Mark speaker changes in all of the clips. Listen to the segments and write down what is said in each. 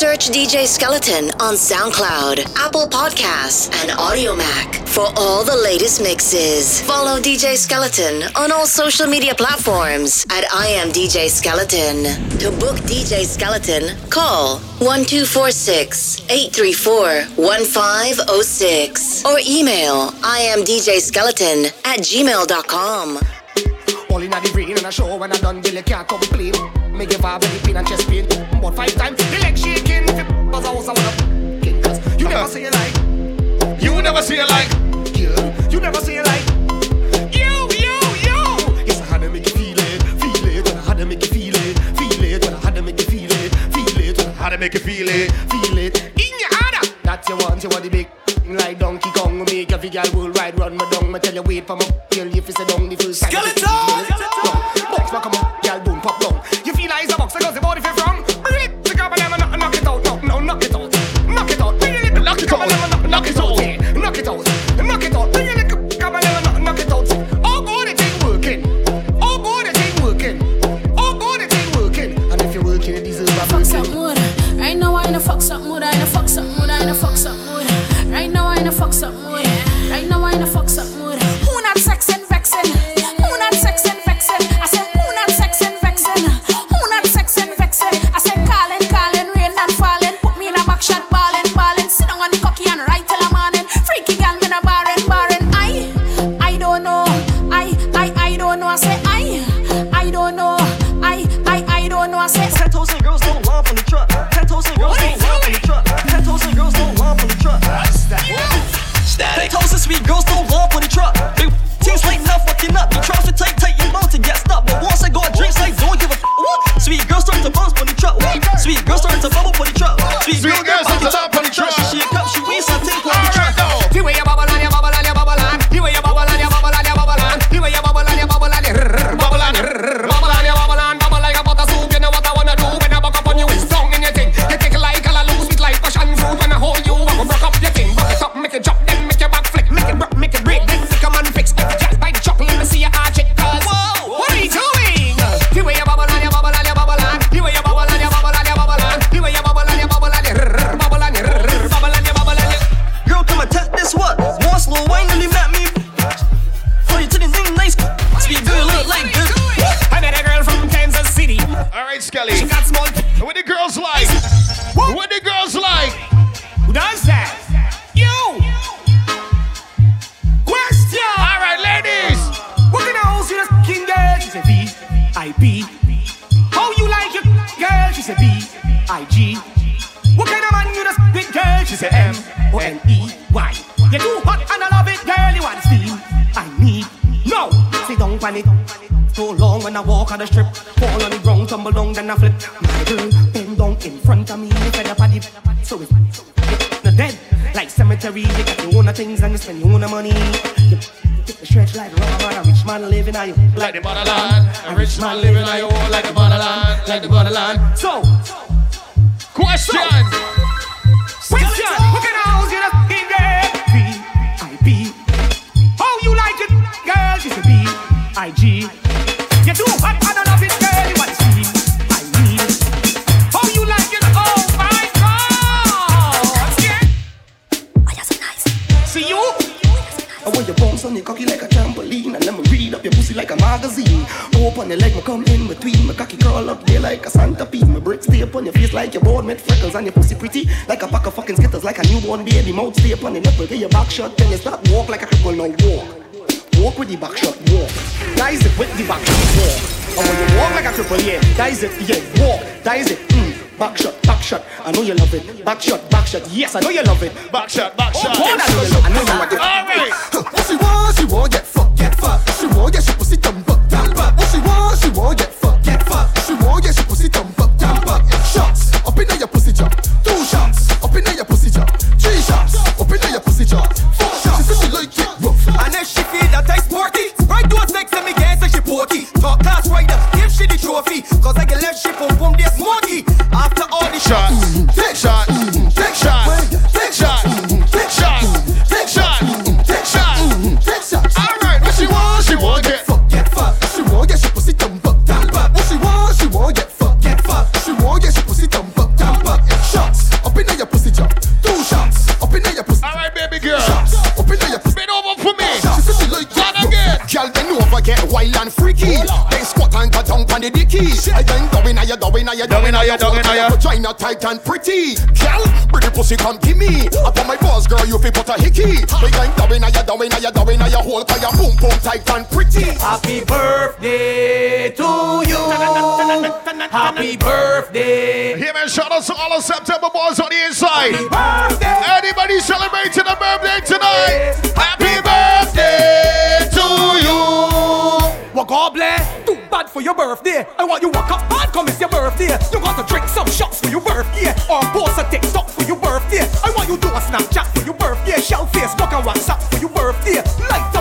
Speaker 1: Search DJ Skeleton on SoundCloud, Apple Podcasts, and Audiomack for all the latest mixes. Follow DJ Skeleton on all social media platforms at I am DJ Skeleton. To book DJ Skeleton, call 1246 834 1506 or email I am DJ Skeleton at gmail.com.
Speaker 2: All in the rain and a show when I done Billy can't complain. Me give her belly pain and chest pain. But five times shaking. It a house I wanna king. Cause you never uh-huh. say you like.
Speaker 3: You never see it like.
Speaker 2: Yeah. You never say you like. You, you, you. Yes, I had to make you feel it. Feel it. When I had to make you feel it. Feel it. When I had to make you feel it. Feel it. When I
Speaker 3: How to make you feel it?
Speaker 2: feel it. In your hand. That's your want. You want the big. Like Donkey Kong, make every girl will ride, run my dung. Me tell you wait for my girl if you say down the first time.
Speaker 4: What the girls
Speaker 2: like? What the
Speaker 3: girls like?
Speaker 2: Who does that? You. Question.
Speaker 3: All right, ladies.
Speaker 2: What kind of house you the king girl? She said B I B. How you like your girl? She said B I G. What kind of man you the big girl? She said M O N E Y. You too hot and I love it, girl. You want steam? I need no. Sit down, panic. So long when I walk on the strip, fall on the ground, tumble down, then I flip. Front of me, me fed up at the so it's not dead. Like cemetery, you got your own things and you spend your own money. You take the stretch like rubber, a rich man living on you.
Speaker 3: Like the motherland. A rich man living on your own like the motherland. Like the motherland.
Speaker 2: So,
Speaker 3: Question.
Speaker 2: question, what kind of house you the in there? V-I-P. How you like it, girl? She said B-I-G. You
Speaker 5: your cocky like a trampoline And let me read up your pussy like a magazine. Open your leg, me come in between My cocky curl up there like a Santa centipede My bricks stay up on your face like your board made freckles And your pussy pretty like a pack of fucking skittles Like a newborn baby. Mouth stay up on the nipple Get your back shut Then you start walk like a cripple. Now walk. Walk with the back shot, walk. That is it with the back shot, walk. And when you walk like a cripple, yeah That is it, yeah, walk. That is it, mm Back shot, back shot I know you love it Back shot, back shot Yes, I know you love it
Speaker 3: Back shot, back oh, shot.
Speaker 5: Oh, I know you love it I know you love it
Speaker 3: All right.
Speaker 5: what she want, she want get fucked, get fucked. She want, yeah, she pussy jump up, jump up. What she want, she want get fucked, get fucked. She want, yeah, she pussy jump up, jump up. Shots up in your pussy jump.
Speaker 3: Shot.
Speaker 5: I going, I going, I going, I vagina tight and pretty. Girl, bring the pussy, come give me. Upon my balls, girl, you feel put a hickey. I ain't going, I going, I going, I hold, cause your boom boom tight and pretty.
Speaker 6: Happy birthday to you. Happy birthday.
Speaker 3: Here, man, shout out to all the September boys on the inside.
Speaker 6: Happy Birthday.
Speaker 3: Anybody celebrating a birthday tonight? Birthday.
Speaker 6: I want you walk up hard, come it's your birthday. You got to drink some shots for your birthday. Or post a TikTok for your birthday. I want you do a Snapchat for your birthday. Shell Facebook and WhatsApp for your birthday. Light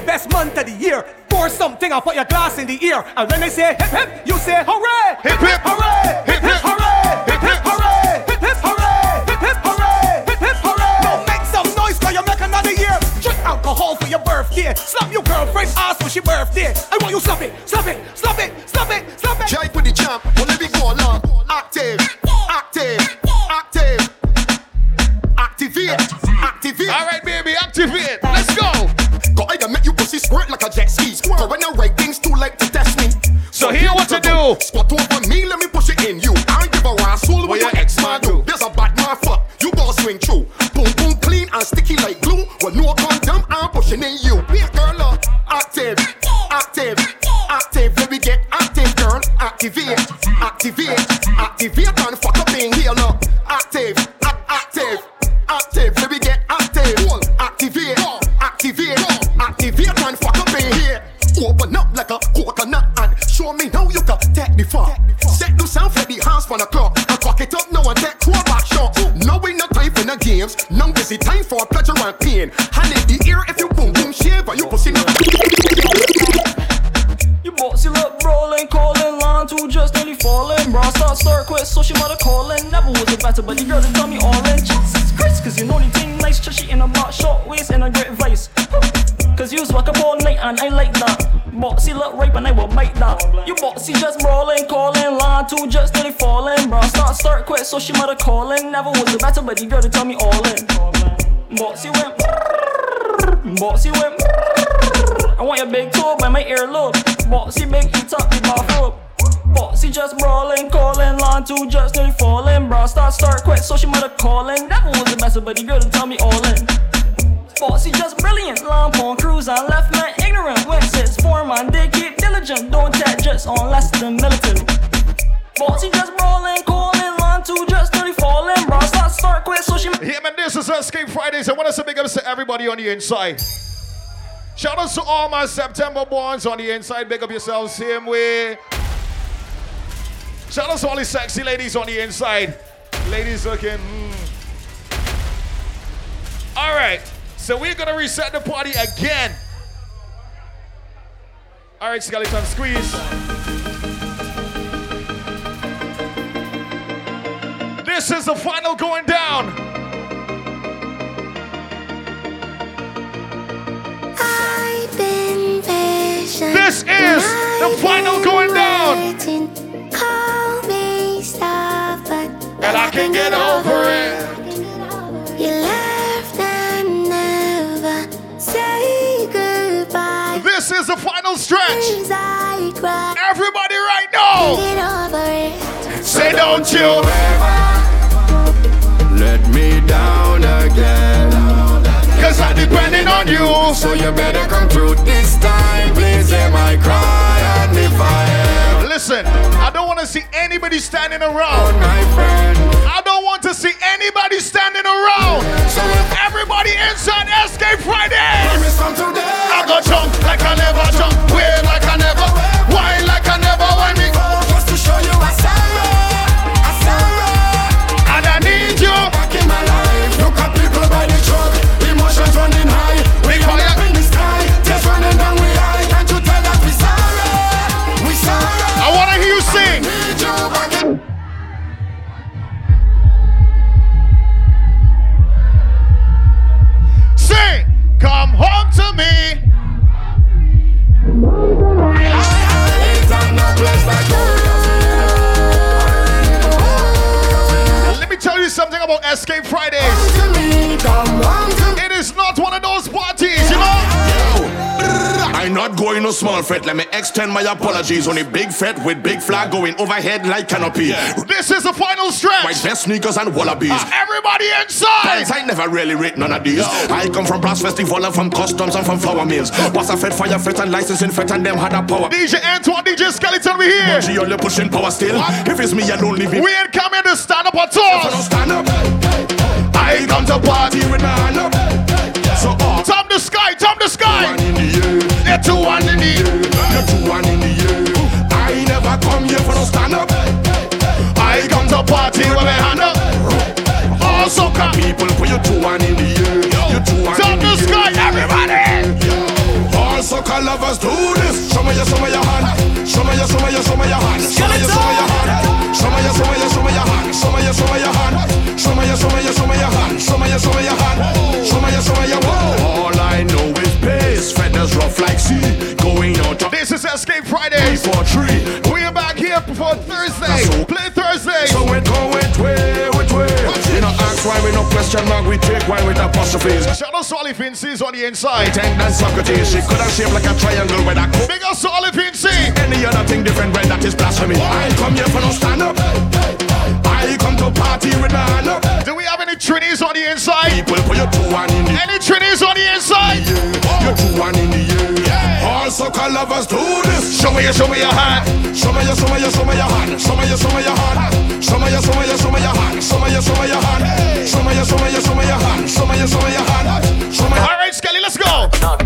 Speaker 6: the best month of the year. Pour something and put your glass in the ear. And when they say hip hip, you say hooray!
Speaker 3: Hip, hip.
Speaker 6: hooray!
Speaker 3: Hip, hip.
Speaker 6: hooray!
Speaker 3: Hip, hip.
Speaker 6: hooray! Hip hip hooray! Hip hip hooray! Hip hip hooray! Now make some noise, 'cause you make another year. Drink alcohol for your birthday. Slap your girlfriend's ass for your birthday. I want you slap it, slap it, slap it, slap it, slap it.
Speaker 5: Jive with the champ, things too late to test me.
Speaker 3: So here what to do.
Speaker 5: Squat over me, let me push it in you. I ain't give a rascal what your ex man do. There's a bad man fuck, you gon' swing through. Boom boom clean and sticky like glue. With no condom, I'm pushing in you. Be a girl, uh, active, active, active. Let me get active, girl. Activate, activate, activate and fuck up in here, look. Active, the fuck. Set sound for the house for the clock I cock it up now and take two back shot. No we no time for the games. This is time for a pleasure and pain. Hand in the ear if you boom boom shave you pussy no.
Speaker 7: You bossy rolling, calling, line two just nearly falling. Bra start, start, quit, so she mother calling. Never was a better, but the girl that tell me all in. Jesus Christ, cause you know the thing nice, chushy in a box, short waist and a great vice. Cause you walk up all night and I like that. Bossy look rape and I will bite that. You bossy just rolling, calling, line two just nearly falling. Bra start, start, quit, so she mother calling. Never was a better, but the girl that tell me all in. Bossy went, bossy went. I want your big toe by my earlobe. Bossy big eat up the bathrobe. Bossy just brawling, calling, line two just nearly falling. Bra start, start, quit, so she mother calling. Never was the best, but the girl to tell me all in. Bossy just brilliant, lamp on cruise and left man ignorant. When sits four man, they keep diligent, don't take just on less than militant. Bossy just brawling, calling, line two just nearly falling. Bra start, start, quit, so she
Speaker 3: Yeah, man, this is Xcape Fridays. I want to big ups to everybody on the inside. Shout out to all my September borns on the inside. Big up yourselves, same way. Shout out to all these sexy ladies on the inside. Ladies looking. mm. All right, so we're gonna reset the party again. All right, skeleton, squeeze. This is the final going down.
Speaker 8: I've been patient.
Speaker 3: This is the final going down.
Speaker 8: waiting. Call me stuff, but
Speaker 3: And I can get over it.
Speaker 8: You
Speaker 3: is the final stretch. Everybody right now. Say don't you.
Speaker 5: Let me down again.
Speaker 3: Cause I'm depending on you.
Speaker 5: So you better come through this time. Please hear my cry and if I am
Speaker 3: Listen, I don't want to see anybody standing around.
Speaker 5: my friend.
Speaker 3: I don't want to see anybody standing around.
Speaker 5: So
Speaker 3: Everybody inside Xcape Friday. I go jump like I never jump, wave like
Speaker 9: not going no small fret. Let me extend my apologies. on Only big fret with big flag going overhead like canopy.
Speaker 3: This is the final stretch.
Speaker 9: My best sneakers, and wallabies.
Speaker 3: Uh, everybody inside.
Speaker 9: Guys, I never really rate none of these. I come from brass festival and from customs and from flour mills. Was a fed, fire fed, and licensing fed, and them had a power.
Speaker 3: DJ Antoine, DJ Skeleton, we here.
Speaker 9: G only pushing power still. If it's me alone, leave it.
Speaker 3: We ain't coming to stand up at
Speaker 9: If I
Speaker 3: all.
Speaker 9: don't stand up, I come to party with my hand
Speaker 3: two one in the
Speaker 9: You're two one in the air. I never come here for no stand up.
Speaker 3: I come to party with my hand up. All soca.
Speaker 9: People put you two one in the air. You two one in
Speaker 3: the
Speaker 9: the
Speaker 3: sky, everybody.
Speaker 9: All soca lovers do this. Show me your, show me question mark. We take why with apostrophes.
Speaker 3: Shout out to Ollie on the inside.
Speaker 9: And Socrates. She could have shaped like a triangle with a cook.
Speaker 3: Big up to Ollie
Speaker 9: Any other thing different, well, that is blasphemy. I come here for no stand up. I come to party with my hand up.
Speaker 3: Do we have any Trinis on the inside?
Speaker 9: People put your two one in the
Speaker 3: Any Trinis on the inside?
Speaker 9: air. Your two one in the air. All soca lovers do this.
Speaker 3: Show me your, show me your hand.
Speaker 9: Show me your, show me your, show me your hand. Show me your, show me your hand. Show me your, show me your, show me your hand. Show me your, show me your hand. Show me your, show me your, show me your hand. Show me your, show me your hand. Show me.
Speaker 3: All right, Skelly, let's go.
Speaker 10: knock,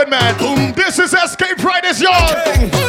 Speaker 3: it, man. This is Xcape Fridays, y'all.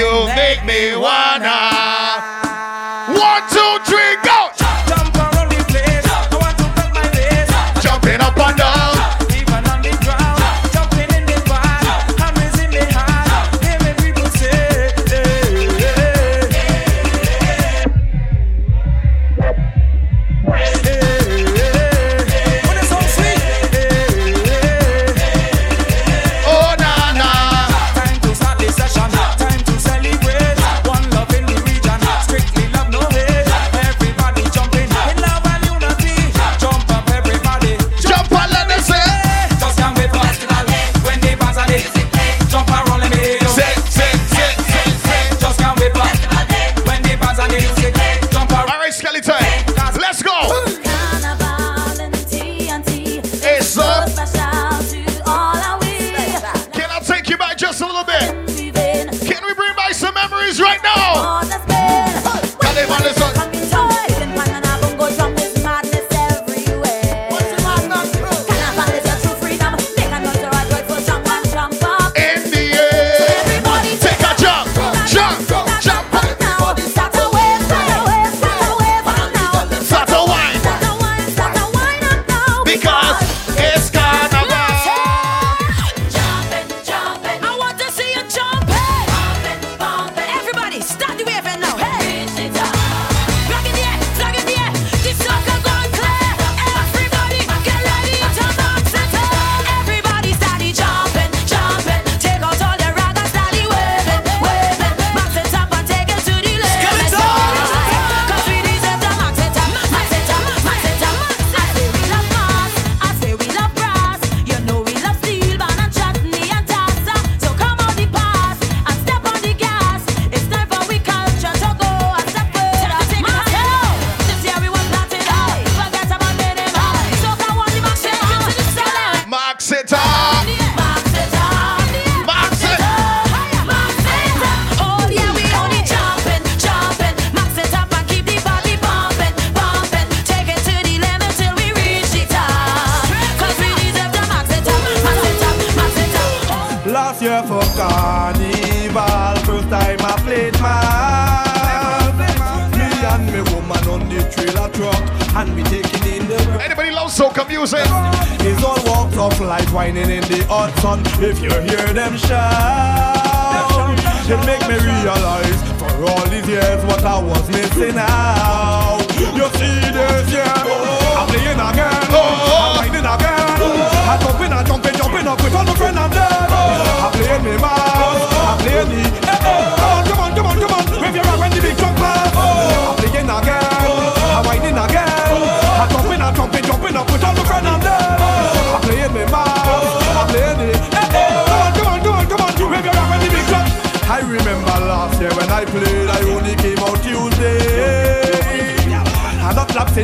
Speaker 3: You make me wanna.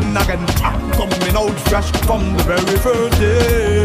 Speaker 11: noggin. I'm coming out fresh from the very first day.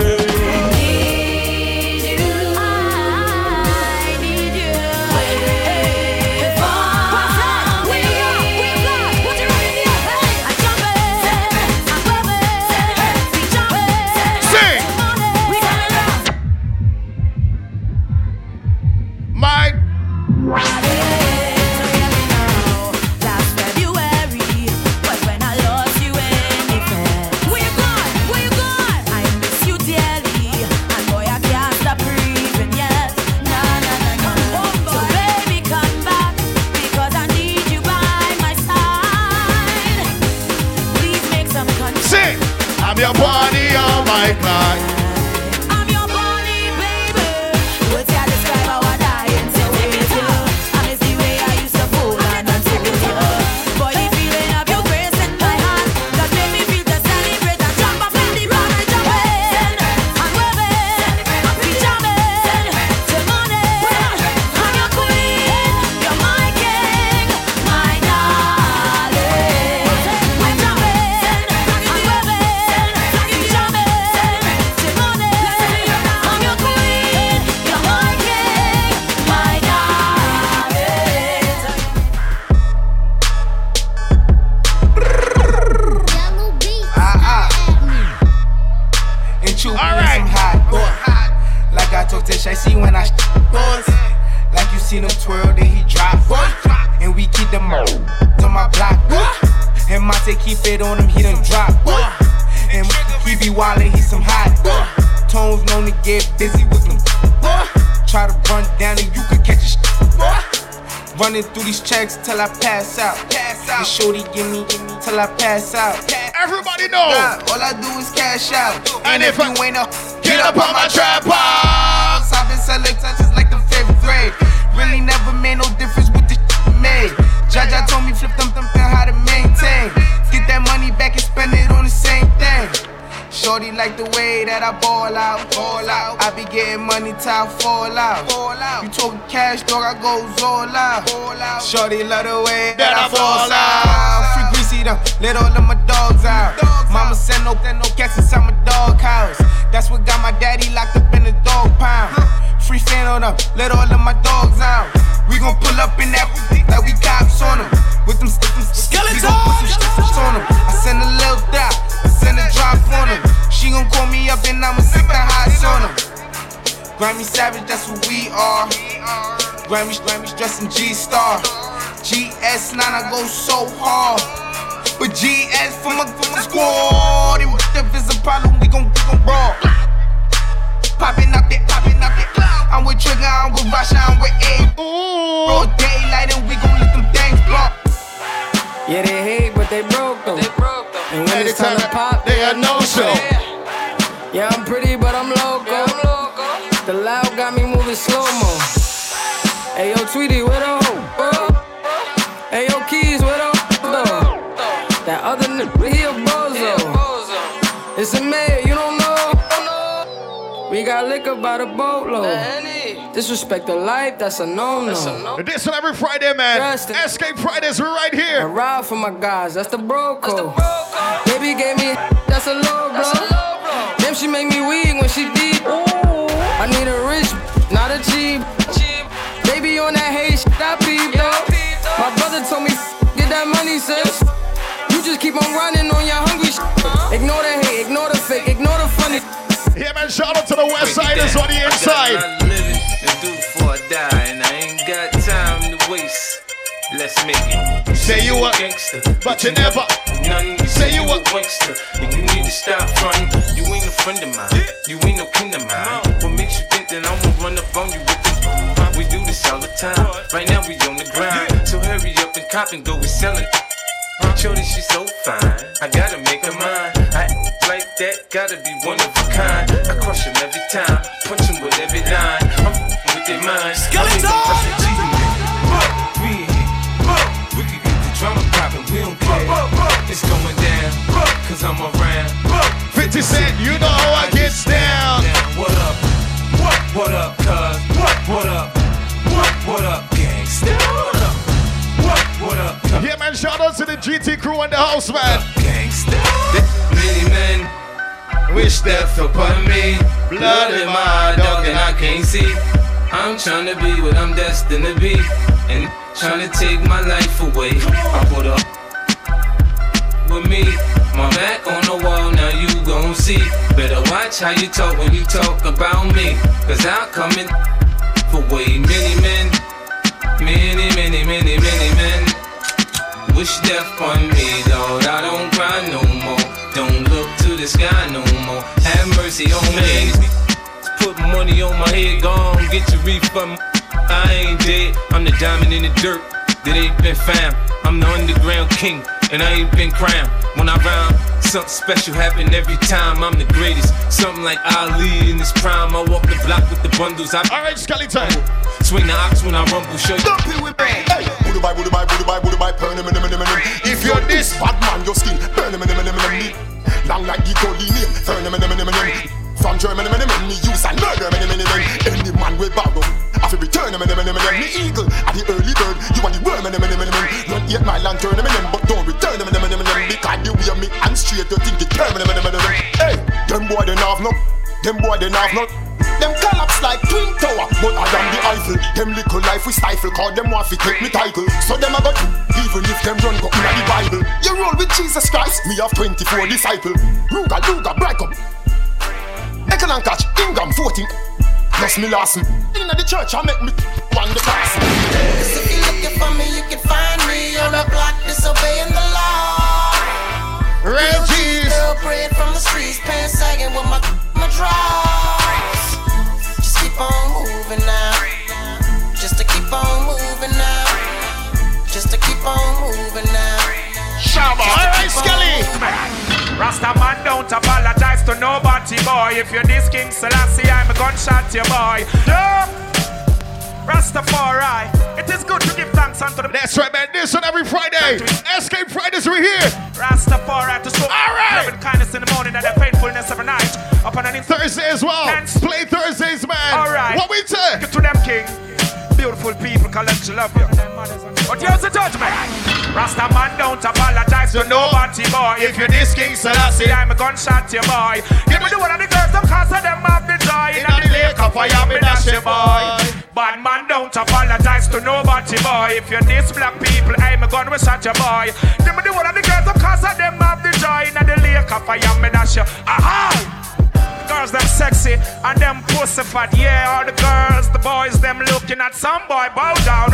Speaker 12: checks till I pass out. Pass out. The shorty give me, give me till I pass out.
Speaker 3: Everybody know.
Speaker 12: All I do is cash out.
Speaker 3: And, and if,
Speaker 12: if
Speaker 3: I, you
Speaker 12: ain't up,
Speaker 3: get, up, on my tripod.
Speaker 12: I've been selected. Shorty like the way that I ball out, ball out. I be getting money till I fall out, fall out. You talk cash, dog, I go all out, out. Shorty love the way that, I fall out. Free Greezy them, let all of my dogs out. Mama send no, send no cats inside my dog house. That's what got my daddy locked up in the dog pound. Free fan on them, let all of my dogs out. We gon' pull up in that like we cops on them. With them, with them we gon' put some strips on them. I send a little dot, I send a drop on them. She gon' call me up and I'ma sick the highs on them. Grammy Savage, that's who we are. Grammy, Grammy's dressed in G-Star. GS9, I go so hard. But GS for my, for my squad. If it's a problem, we gon' we gon' brawl. Popping up it, popping up it. I'm with Trigger, I'm with Rasha, I'm with A. Broad daylight and we gon' let them things block.
Speaker 13: Yeah, they hate, but they broke them. And when it's time to pop,
Speaker 3: they a no show.
Speaker 13: Yeah, I'm pretty, but I'm loco. The loud got me moving slow mo. Hey, yo, Tweety, where the hoe? Hey, yo, Keys, where the though? That other nigga, he a bozo. It's a We got liquor by the boatload. Disrespect the life, that's a no-no.
Speaker 3: This one every Friday, man. Xcape Fridays, we're right here.
Speaker 13: I ride for my guys, that's the bro code. Baby gave me, that's a low blow. Damn, she make me weak when she deep. Ooh, I need a rich, not a cheap. Baby on that hate shit, I peep though. My brother told me, get that money, sis. You just keep on running on your hungry shit. Uh-huh. Ignore the hate, ignore the fake, ignore the funny.
Speaker 3: Yeah, man, shout out to the West Siders on the inside.
Speaker 14: I living and do before die, and I ain't got time to waste. Let's make it.
Speaker 3: Say you a
Speaker 14: gangster,
Speaker 3: but you never.
Speaker 14: None you
Speaker 3: Say you a
Speaker 14: gangster, and you need to stop fronting. You ain't a friend of mine, you ain't no kin of mine. What makes you think that I'm gonna run up on you with this? We do this all the time. Right now we on the grind, so hurry up and cop and go. We selling. Shorty, she's so fine. I gotta make her mine. I act like that, gotta be one of a kind. I crush him every time, punch him with every line. I'm f***ing with their mind. Skeleton! We in here. We can get the drama poppin', we don't care. It's going down, cause I'm around.
Speaker 3: 50 Cent, you know how I gets down.
Speaker 14: What up? What? What up, cuz? What? What up? What? What up, gangsta? What up? What? What up, cuz?
Speaker 3: Yeah, man, shout out to the GT crew in the house, man.
Speaker 14: Gangsta. Many men wish death upon me. Blood in my dog and I can't see. I'm trying to be what I'm destined to be. And trying to take my life away. I put up with me. My back on the wall, now you gon' see. Better watch how you talk when you talk about me. Cause I'll come in for way many men. Many, many, many, many men. Wish death on me, dawg. I don't cry no more. Don't look the sky no more. Have mercy on me. Put money on my head, gone. Get your refund. I ain't dead. I'm the diamond in the dirt that ain't been found. I'm the underground king, and I ain't been crowned. When I rhyme, something special happen every time. I'm the greatest. Something like Ali in his prime. I walk the block with the bundles. I
Speaker 3: All right, Scully time.
Speaker 14: Swing the ox when I rumble. Show you.
Speaker 5: Dump it with me. Hey, burn him, him, him, him. If you're this bad man, your skin burn him, him, him, him, him. Long like the Goli name, him, him, him, him, him. From Germany, him, him, me use and murder him, him, him. Any man will borrow. Feel return him, him, him. Me eagle at the early bird. You are the worm, him, him, him. Run eight mile and turn him, but don't return him, him, him, him. Because the way me and straight, you think it turn him, him, him. Hey, them boy they have no, them boy they have no. Them collapse like twin tower, but I am the Eiffel. Them little life we stifle, call them to take me title. So them I got to, even if them run go in the Bible. You roll with Jesus Christ, me have 24 disciple. Ruga, Ruga, break up. Nickel and catch, Ingram 14. Plus me last me. In the church, I make me one the class.
Speaker 15: If you're looking for me, you can find me on the block disobeying the law. Real bread from the streets, pants sagging with my my drawers. On moving now. Just to keep on moving now. Just to keep on moving now.
Speaker 3: Shabba. All right, Scully.
Speaker 16: Rasta man don't apologize to nobody, boy. If you're this King Selassie, I'm a gunshot, your boy. Yeah. Rastafari. It is good to give thanks unto the.
Speaker 3: That's right, man. This one every Friday. Xcape Fridays, we're here.
Speaker 16: Rastafari to show
Speaker 3: All right.
Speaker 16: loving kindness in the morning and their faithfulness every night. Upon an instant.
Speaker 3: Thursday as well. Play Thursdays, man.
Speaker 16: All right.
Speaker 3: What we take?
Speaker 16: to them, King. Beautiful people, collect you love you. But here's the judgment. Rasta man don't apologize to nobody, boy. If you this King Selassie, I'm a gunshot you, boy. Give me the one of the girls, them cause of them have the joy. In the lake of fire, me dash you, boy. Bad man don't apologize to nobody, boy. If you this black people, I'm a gun with shot you, boy. Give me the one of the girls, them cause of them have the joy. In the lake of fire, me dash you. Aha! Girls them sexy and them pussy fat. Yeah, all the girls, the boys, them looking at some boy bow down.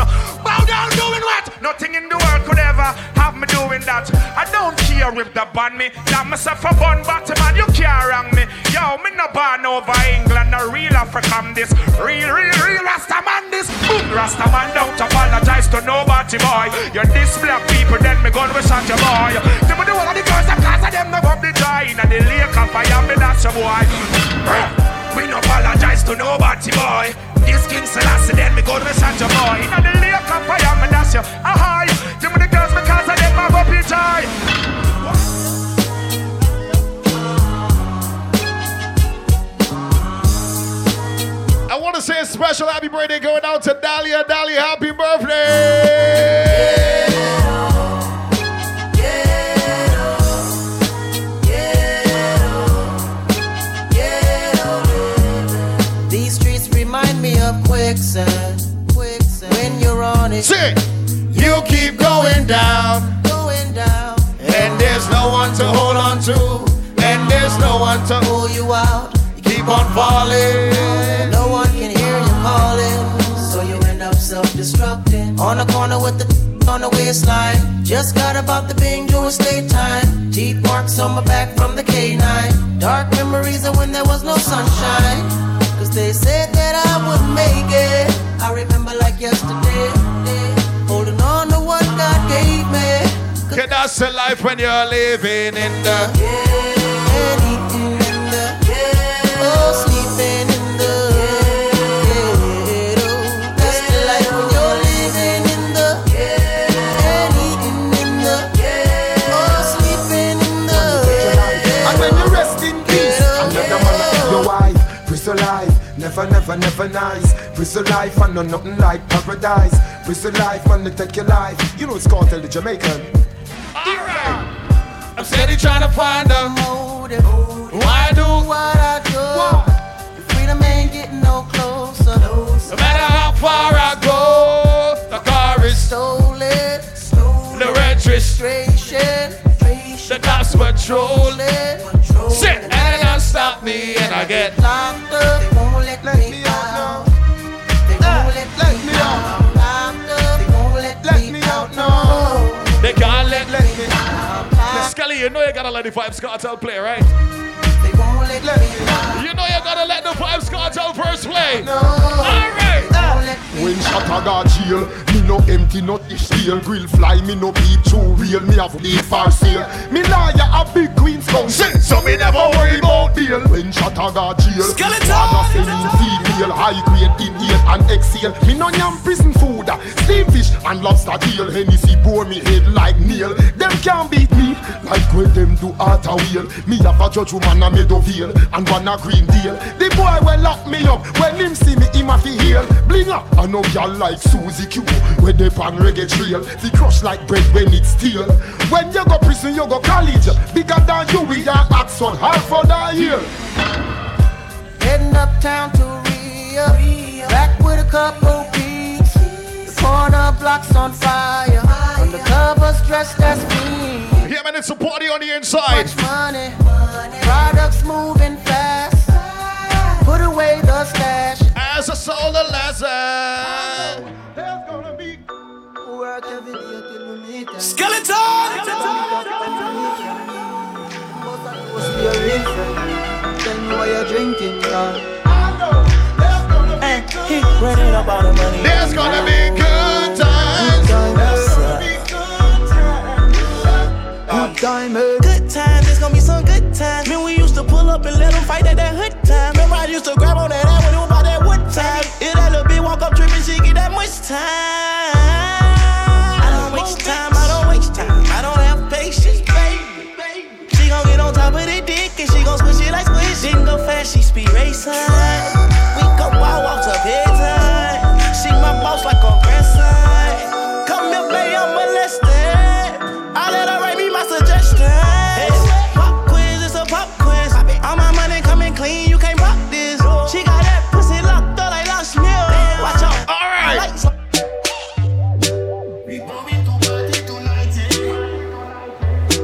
Speaker 16: Bow down doing what? Nothing in the world could ever have me doing that. I don't care if they ban me. Damn myself a bun bottom man, you can't wrong me. Yo, me no born over England, no real African this. Real, real, real Rasta man this. Boom, Rasta man don't apologize to nobody boy. You're this black people, then me gun we shot boy. Them the one of the girls that cause them no up the joy. And the lake of fire, me that's your boy. Mm, we no apologize to nobody, boy. This King Selassie, then me go to boy. Inna the lake of fire, me dash you. Give me the girls because joy.
Speaker 3: I want to say a special happy birthday going out to Dahlia. Dahlia, happy birthday!
Speaker 15: Quicksand. quicksand. When you're on it.
Speaker 3: You keep going down,
Speaker 15: going down,
Speaker 3: and there's no one to hold on to, and there's no one to
Speaker 15: pull you out.
Speaker 3: You keep on falling.
Speaker 15: No one can hear you calling, so you end up self-destructing. On the corner with the on the waistline. Just got about the Bing doing state time. Teeth marks on my back from the K9. Dark memories of when there was no sunshine. They said that I wouldn't make it. I remember like yesterday. Holding on to what God gave me.
Speaker 3: Can that's the life when you're living in the
Speaker 15: And
Speaker 5: never, never, never nice. Prison life, and no nothing like paradise. Prison life, man, they take your life. You know it's called tell the Jamaican.
Speaker 3: I'm steady trying to find a
Speaker 15: motive.
Speaker 3: Why I do
Speaker 15: what I do? Your freedom ain't getting no closer.
Speaker 3: No matter how far I go, the car is
Speaker 15: stolen.
Speaker 3: The registration, the cops patrolling. Sit and don't stop me, and I get
Speaker 15: locked up.
Speaker 3: You know you gotta let the Vybz Kartel play, right?
Speaker 15: They won't let, me.
Speaker 3: You know you gotta let the Vybz Kartel verse play.
Speaker 15: No.
Speaker 3: Alright.
Speaker 5: When shot a got jail, me no empty, not the steel. Grill fly, me no peep too real. Me have lead for sale. Me liar a big queen's council, so me never worry about bail. When shot a got jail,
Speaker 16: Skeleton!
Speaker 5: wanna female, high grade, inhale and exhale. Me no yam prison food, uh, steam fish and lobster tail. Hennessy bore me head like nail. Them can't beat me like when them do art a wheel. Me have a judge woman a Meadowvale and one a Green Deal. The boy will lock me up when him see me, him a fi heal. Bling up, I know y'all like Susie Q. Where they pan reggae trail, fi crush like bread when it's steel. When you go prison, you go college. Bigger than you, we are Axon, Hartford a year.
Speaker 15: Heading uptown to Rio. Back with a couple peaks. The corner blocks on fire. Undercovers dressed as me.
Speaker 3: Yeah, man, it's a party on the inside.
Speaker 15: Much money. Products moving fast. Put away the stash.
Speaker 3: As a the lesson.
Speaker 15: Work every day till we meet them. Tell me why you're drinking,
Speaker 12: Hey, eh, he running up all the money.
Speaker 3: There's gonna be good times.
Speaker 12: Good time, Good times, it's gonna be some good times. Man, we used to pull up and let them fight at that hood time. Remember, I used to grab on that ass when it was about that wood time. If that little bitch walk up tripping, she get that much time. she speed racing. We go wild off to visit. She my boss like a grandson. Come here, baby, I'm molested. I let her write me my suggestions. Pop quiz, it's a pop quiz. All my money coming clean, you can't pop this. She got that pussy locked up like lost milk. Watch out, alright.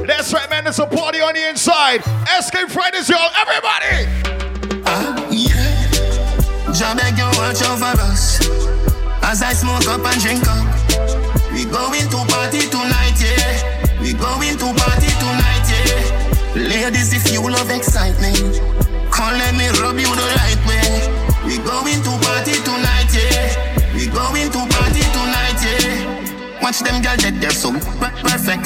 Speaker 12: That's right,
Speaker 3: man. It's a party on the inside. Xcape Fridays, y'all. Everybody.
Speaker 17: I up and drink up. We going to party tonight, yeah. We going to party tonight, yeah. Ladies, if you love excitement, come let me rub you the right way. We going to party tonight, yeah. We going to party tonight, yeah. Watch them girls get there so perfect.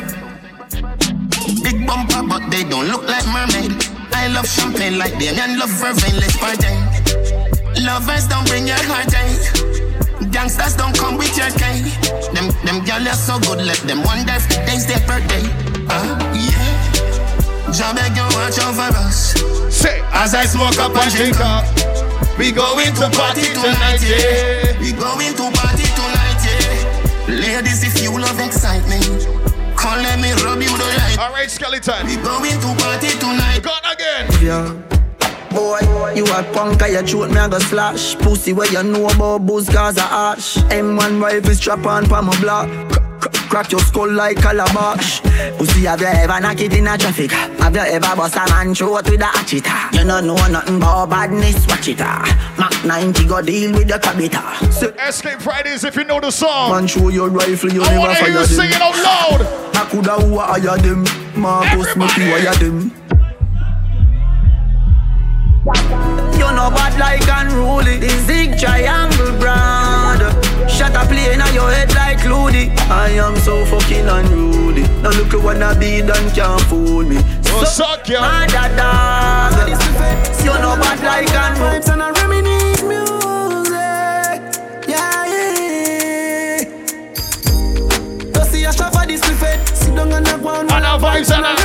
Speaker 17: Big bumper, but they don't look like mermaid. I love champagne like them and love vervain. Let's party. Lovers don't bring your heartache. Eh. Gangsters don't come with your cake. Them them girls are so good, let them wonder if today's their birthday. Uh, yeah. Jah beg you watch over us.
Speaker 3: Say,
Speaker 17: as I smoke up and drink up. We going to party tonight, yeah. We going to party tonight, yeah. Ladies, if you love excitement, come let me rub you the right.
Speaker 3: All right, skeleton.
Speaker 17: We going to party tonight.
Speaker 3: Gone again.
Speaker 18: Yeah. Boy, you a punk, I shoot me, I go slash. Pussy where you know about booze, cause I ash. M1 rifle strap on pa my block. Cr- cr- Crack your skull like calabash. Pussy, have you ever knock it in a traffic? Have you ever bust a man throat with a hatchet? You don't know nothing about badness, watch it. ah. Mac 90 go deal with the cabita. Say,
Speaker 3: Xcape Fridays, if you know the song.
Speaker 18: Man, show your rifle, you
Speaker 3: I
Speaker 18: never
Speaker 3: wanna hear you sing it out loud.
Speaker 18: I coulda who hire them. Marcus, Smithy, wire them. You know bad like unruly The zig triangle brand Shut a plane on your head like Looney I am so fucking unruly Now look at what I did and can't fool me
Speaker 3: So suck ya
Speaker 18: Mother dog You know bad like unruly
Speaker 17: and I reminisce music. Yeah, yeah. Don't see a shop for this buffet. Sit down on the ground.
Speaker 3: And a vibes and a-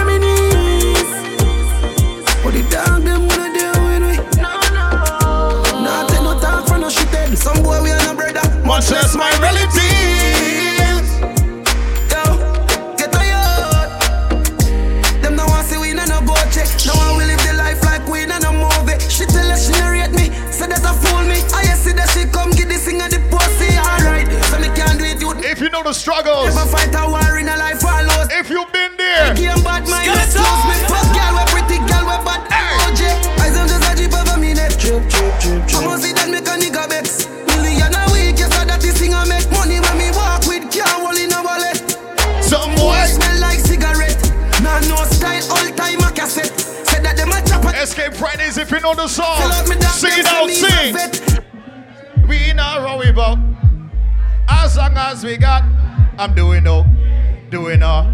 Speaker 3: If you know the struggles.
Speaker 17: never fight a war in a life follows.
Speaker 3: If you've been there.
Speaker 17: Game bad mind, let's me. Fuck girl, we pretty girl, we bad. OJ, I am just a jeep over me neck. Trip, trip, trip, trip. I'ma see that make a nigga vex. Million a week, yes, so that this thing I make money when me walk with can't hold in a wallet.
Speaker 3: Some
Speaker 17: Boy
Speaker 3: boy.
Speaker 17: smell like cigarette. Nah, no style, all time a cassette. Said that them a chop a
Speaker 3: Xcape Fridays, if you know the song.
Speaker 17: Fill up
Speaker 3: Sing it
Speaker 17: them
Speaker 3: out,
Speaker 17: say me
Speaker 3: sing.
Speaker 17: a vet.
Speaker 3: We not about. As long as we got, I'm doing no, doing no.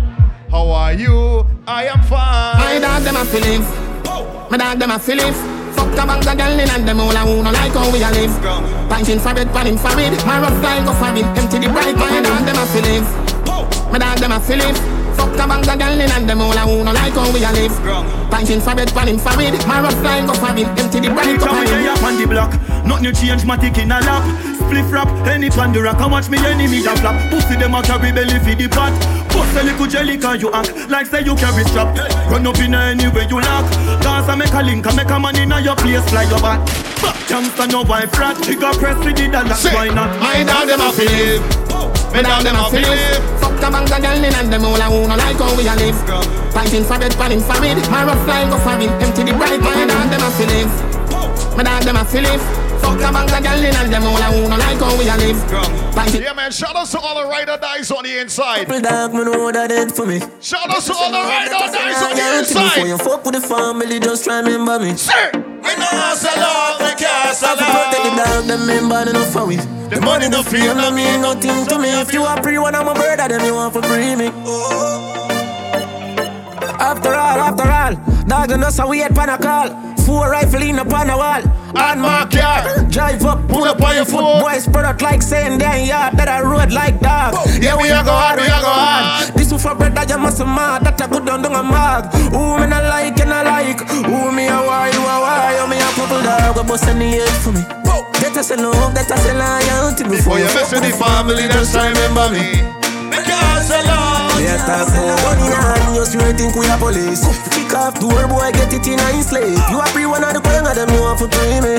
Speaker 3: How are you? I am fine.
Speaker 17: My dog them a feeling. My dog them a feeling. Fuck a bang of girl in and them all a who no like how we a live. Punch infrared, pan infrared. My rough flying go for it. Empty the bright. My dog them a feeling. My dog them a feeling. Fuck a bang of girl in and them all a who no like how we a live. Punch infrared, pan infrared. My rough flying go for it. Empty the bright.
Speaker 19: Come here, up on the block. Nothing you change, my tick in a lap. Spliff rap, any pan the rock. and watch me enemy a flap. Pussy them a carry belly for the pot. Bust a little jelly can you act like say you carry strap. Run up in anywhere you lock. Cause I make a link, I make a man in your place, fly your back. Back jumps and no wife rat. Trigger press with the
Speaker 3: Say,
Speaker 19: why not?
Speaker 3: my dog them a feel.
Speaker 17: Me dog them a feeling. Fuck a bang of girl in and them all a no like how we a live. Punch infrared, pan infrared. My rough flying go for it. Empty the bright. My dog them a feeling. My dog them a feeling. Fuck a bang of girl in and them all a who no like how we a live.
Speaker 3: Yeah, man. Shout out to all the ride or dies on the inside.
Speaker 18: Couple dog, me know that it for me.
Speaker 3: Shout out to all the ride or dies on the
Speaker 18: Guarantee Before
Speaker 3: inside.
Speaker 18: you fuck with the family, just try remember me.
Speaker 3: Sir,
Speaker 18: We know sell out, we can't sell out. Protect the dog, them member, enough for we. The money no feel, no mean nothing to me. If you are pre one, I'm a brother, then you want for free me. Oh. After all, after all, dog and us a wait pan a call. Four rifle in upon a wall.
Speaker 3: and mark yard.
Speaker 18: Drive up, pull up on your foot. Boys spread out like saying damn yard that I road like dog.
Speaker 3: Yeah, we a go hard, we a go hard.
Speaker 18: This one for bread that you must mad. That a good down down a mag. Who me not like and I like. Who me a why, you a why. You me a couple dog. We bust the head for me. That a say love, that a say loyalty. Before
Speaker 3: Before you mess with the family, just remember me.
Speaker 18: Attack for gun in hand, you straight think we a police Kick off door, boy, get it in a his slate You a pre one of the gang of them, you want to pre me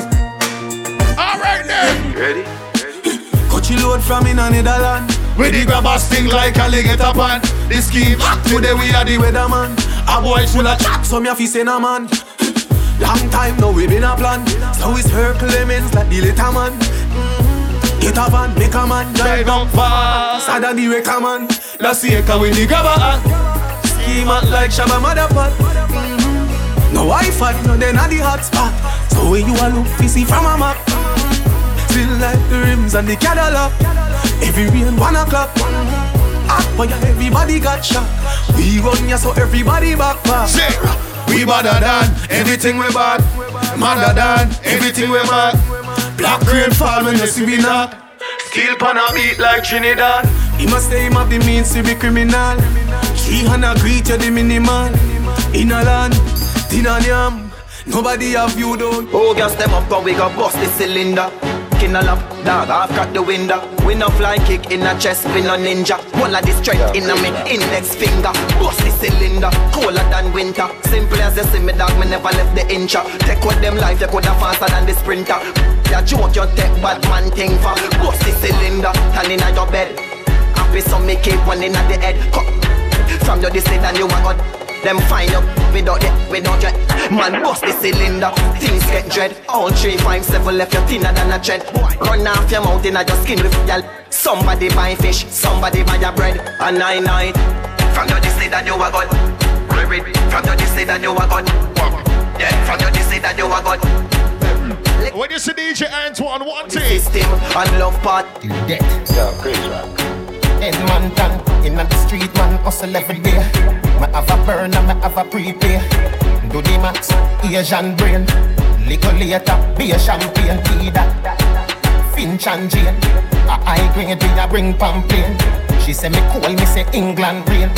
Speaker 3: All right then.
Speaker 14: Ready?
Speaker 11: Coachy load from in a Netherland.
Speaker 3: With the grabber sting like alligator pan. The scheme, today we are the
Speaker 11: Weatherman.
Speaker 20: A boy full of chat, so me a fi send a man. Long time now we been a plan. So it's her Clemens like the little man. Get a van, make a man drive down fast. Than the wrecker man. Last year, can we the grabber. Scheme out like Shabba Motherpot. Mm-hmm. No Wi-Fi, no then at the hotspot. So when you a look, you see from a map. Still like the rims and the Cadillac. Every rain one o'clock. Hot fire, everybody got shot. We run ya so everybody back back.
Speaker 3: We badder than everything we bad. Madder than everything we mad.
Speaker 20: Black rain fall when you see me knock. Still pan a beat like Trinidad. He must say him have the means to be criminal. Three hundred greet the minimal. In a land, tin and yam. Nobody have you done.
Speaker 2: Oh, gas them up and we got bust the cylinder. In a lap, dog, I've got the window. We no fly kick in a chest, we no ninja. One of the strength in a me index finger. Bust the cylinder, colder than winter. Simple as you see me, dog, me never left the incha. Take what them life, you coulda faster than the sprinter. Ya joke, you take bad man thing for. Bust the cylinder, turn in your bed. Happy so me keep one in the head. Cut. From your this and you a god. Them find you without it, without you. Man, bust the cylinder, things get dread. All three, five, seven left you thinner than a thread. Run off your mouth in a just skin with y'all. Somebody buy fish, somebody buy your bread. A nine night. From your this that you a god. From your this that you a god. Yeah, from your this that you a god.
Speaker 3: When you see DJ Antoine one thing.
Speaker 2: System and love part.
Speaker 21: You dead. Yeah, crazy Edmonton, in the street man hustle every day. Me have a burn and me have a prepay. Do the max, Asian brain. Little later, be a champagne, tea that. Finch and Jane, a high grade we a bring pamphlet. She say me cool, me say England rain.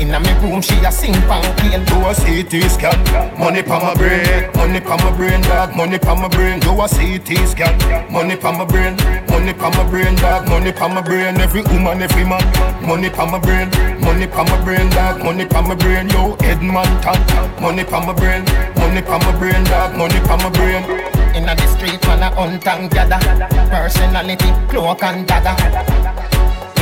Speaker 21: Inna me room, she a sing pamphlet.
Speaker 22: Do a CT scan, money pa my brain, money pa my brain, dog, money pa my brain. Do a CT scan, money pa my brain, money pa my brain, dog, money pa my brain. Every woman, every man, money pa my brain, money pa my brain, dog, money pa my brain. Yo, Edmonton, money pa my brain, money pa my brain, dog, money pa my brain.
Speaker 21: Inna the street, man a hunt and gather. Personality, cloak and dagger.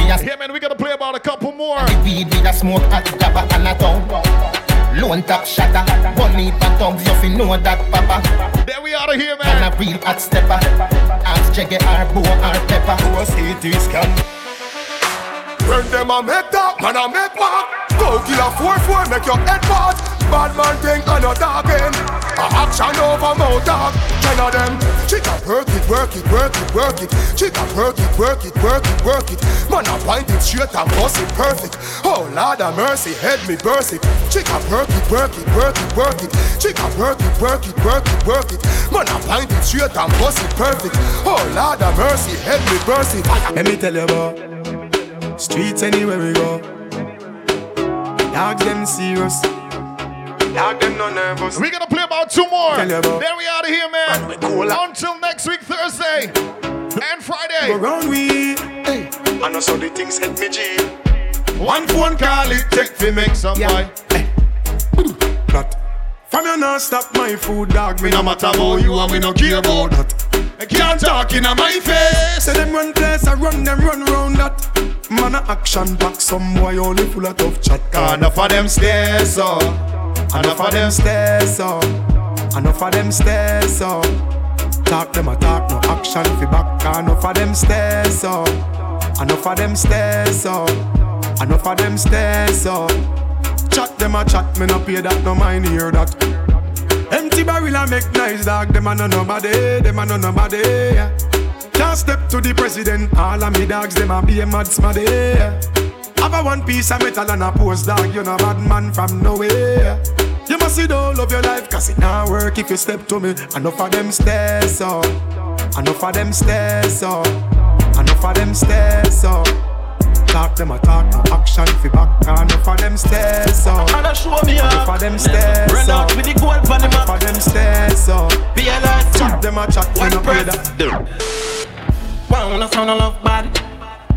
Speaker 3: Yeah, man, we gotta play about a couple more.
Speaker 21: Weed with a smoke at gabba and a tongue. Lone top shatter, heap of thugs, you fi know that papa.
Speaker 3: There we are here, man.
Speaker 21: And a real hot stepper. Ask Jaggy or Bo or Pepper.
Speaker 22: Do a CT scan.
Speaker 5: When them a make that, man a make mark. Go kill a four four, make your head part. Bad man thing and a talking. Action over mouth dog. Ten of them. She can work it, work it, work it, work it. She can work it, work it, work it, work it. Man a point it straight and bust it perfect. Oh Lord of mercy, head me burst it. She can work it, work it, work it, work it. She can work it, work it, work it, work it. Man a point it straight and bust it perfect. Oh Lord of mercy, head me burst it.
Speaker 20: Let me tell you about streets anywhere we go. Dogs them serious. Dog them no nervous.
Speaker 3: We gonna play about two more.
Speaker 20: Tell you about-
Speaker 3: Then we out of here, man.
Speaker 20: we cool up.
Speaker 3: Until next week, Thursday and Friday.
Speaker 20: Go round we.
Speaker 22: Hey, I know so the things help me G.
Speaker 3: One phone call it take fi make some boy. Eh.
Speaker 20: Plot. From you not stop my food, dog.
Speaker 3: Me no matter about you and we no care about that. I can't talk in my face.
Speaker 20: Say them run place, I run them run round that. Man a action back, some boy only full of tough chat.
Speaker 3: Enough of them stairs, so. Oh.
Speaker 20: Enough of them stairs, so. Enough of them stairs, so. Talk them a talk, no action fi back. Enough of them stairs, oh. so. Enough of them stairs, oh. so. Enough of them stairs, so. Chat them a chat, me no pay that, no mind hear that. Empty barrel a make nice dog, them a no nobody, them a no nobody. Yeah. Can't step to the president, all of me dogs, them a be a mad smaddy. Yeah. Have a one piece of metal and a post dog, you know bad man from nowhere. You must see whole of your life, cause it not work if you step to me. And enough of them stairs. And enough of them stairs, so. Enough of them stairs, so. Talk them a talk, no action fi back. Enough of them stairs, so.
Speaker 12: And I show me
Speaker 20: Enough
Speaker 12: up.
Speaker 20: of them stairs,
Speaker 12: Run
Speaker 20: so.
Speaker 12: out with the gold pan the
Speaker 20: Enough of them stairs, so.
Speaker 12: Be a lot.
Speaker 20: Chat them a chat, pay that.
Speaker 12: Wanna sound a love bad.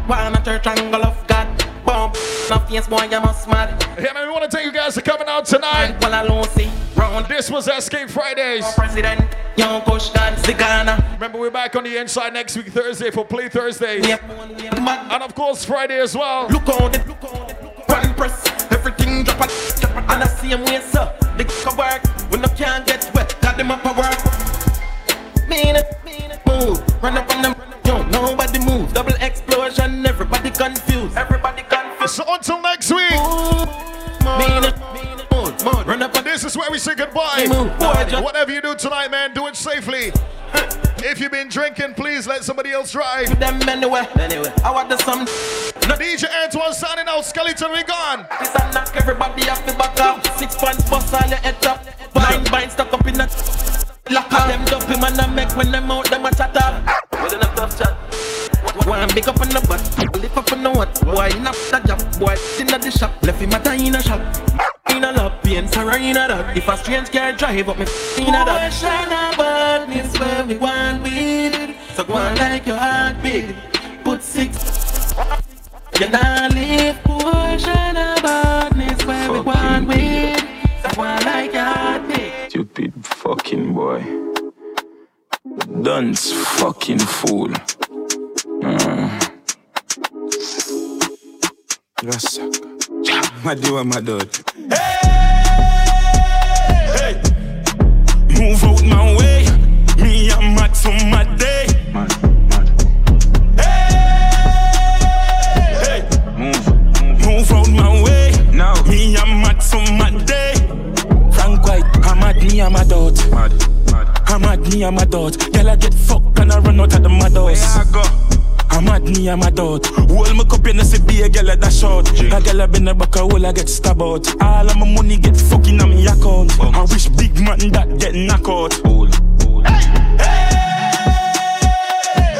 Speaker 12: Wanna turn triangle of God. Bomb. No face boy, you must mad.
Speaker 3: Yeah, man, we want to thank you guys for coming out tonight.
Speaker 12: Well, I don't see. Round
Speaker 3: This was Xcape Fridays.
Speaker 12: president. Young Kush dance the Ghana.
Speaker 3: Remember, we're back on the inside next week, Thursday, for Play Thursday. And of course, Friday as well.
Speaker 12: Look on it. Look on it. Look on it. Press.
Speaker 23: everything drop a drop a and I see him way so. The can work when I can't get wet. Got them up a work. Mean it, mean it, move. Run up on them. Yo, nobody move. Double explosion. Everybody confused. Everybody confused.
Speaker 3: So until next week.
Speaker 23: Mean it, mean it, move, move. Run up on
Speaker 3: This is where we say goodbye.
Speaker 23: Move, boy, just-
Speaker 3: Whatever you do tonight, man, do it safely. If you've been drinking, please let somebody else drive.
Speaker 23: them anyway. Anyway, I want the some.
Speaker 3: DJ Antoine signing out. Skeleton, we gone.
Speaker 23: This and knock everybody off the back up. Six pants bust all your head up. Blind bind stuck up in that. Lock up them dopey man and make when them out them a chat up. With enough tough chat. One big up on the butt, lift up on the what? Boy in a the job, boy in the shop, left him a in a shop. In a love, pain, sorrow in a that. If a strange car drive up me in a that. Shine a badness where we want with. So go on like your heart big. Put six. You not live portion of badness where we want with. So go on like your heart big.
Speaker 24: Stupid fucking boy. Dunce fucking fool. Mm. Yes, my do my dad.
Speaker 25: Hey, move out my way. Me and Max on my day. Mad, mad. Hey, hey.
Speaker 24: move,
Speaker 25: move out my way.
Speaker 24: Now,
Speaker 25: me and Max on my day.
Speaker 24: Frank White, I'm at me, I'm a dot. Mad, mad.
Speaker 25: I'm at me, I'm a dot. Girl, I get fucked and I run out of the mad house.
Speaker 24: Where I go?
Speaker 25: I'm at me, I'm a dot. Hold my cup in the see be a girl at that short. A girl I been a back a hole, I get stabbed out. All of my money get fucking on me account. I wish big man that get knock out. Hey,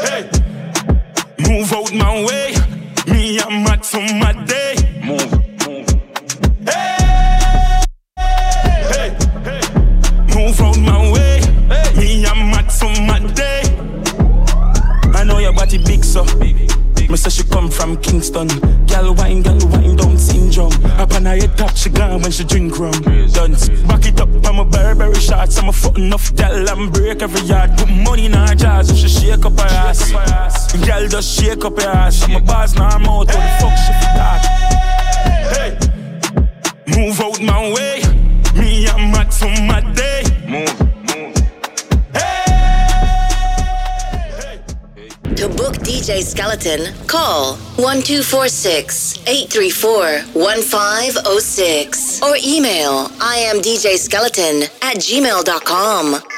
Speaker 25: hey, move out my way. Me and Max on my day. Move, Me say she come from Kingston. Gal wine, gal wine down syndrome. Up on her head top, she gone when she drink rum. Dance. Back it up, I'm a Burberry shots. I'm a foot enough gal and break every yard. Put money in her she shake up her ass. Gal just shake up her ass. I'm a boss now I'm out. The fuck she for that? Hey, move out my way. Me and Max on my day.
Speaker 24: Move.
Speaker 1: To book DJ Skeleton, call 1246 834 1506 or email imdjskeleton at gmail.com.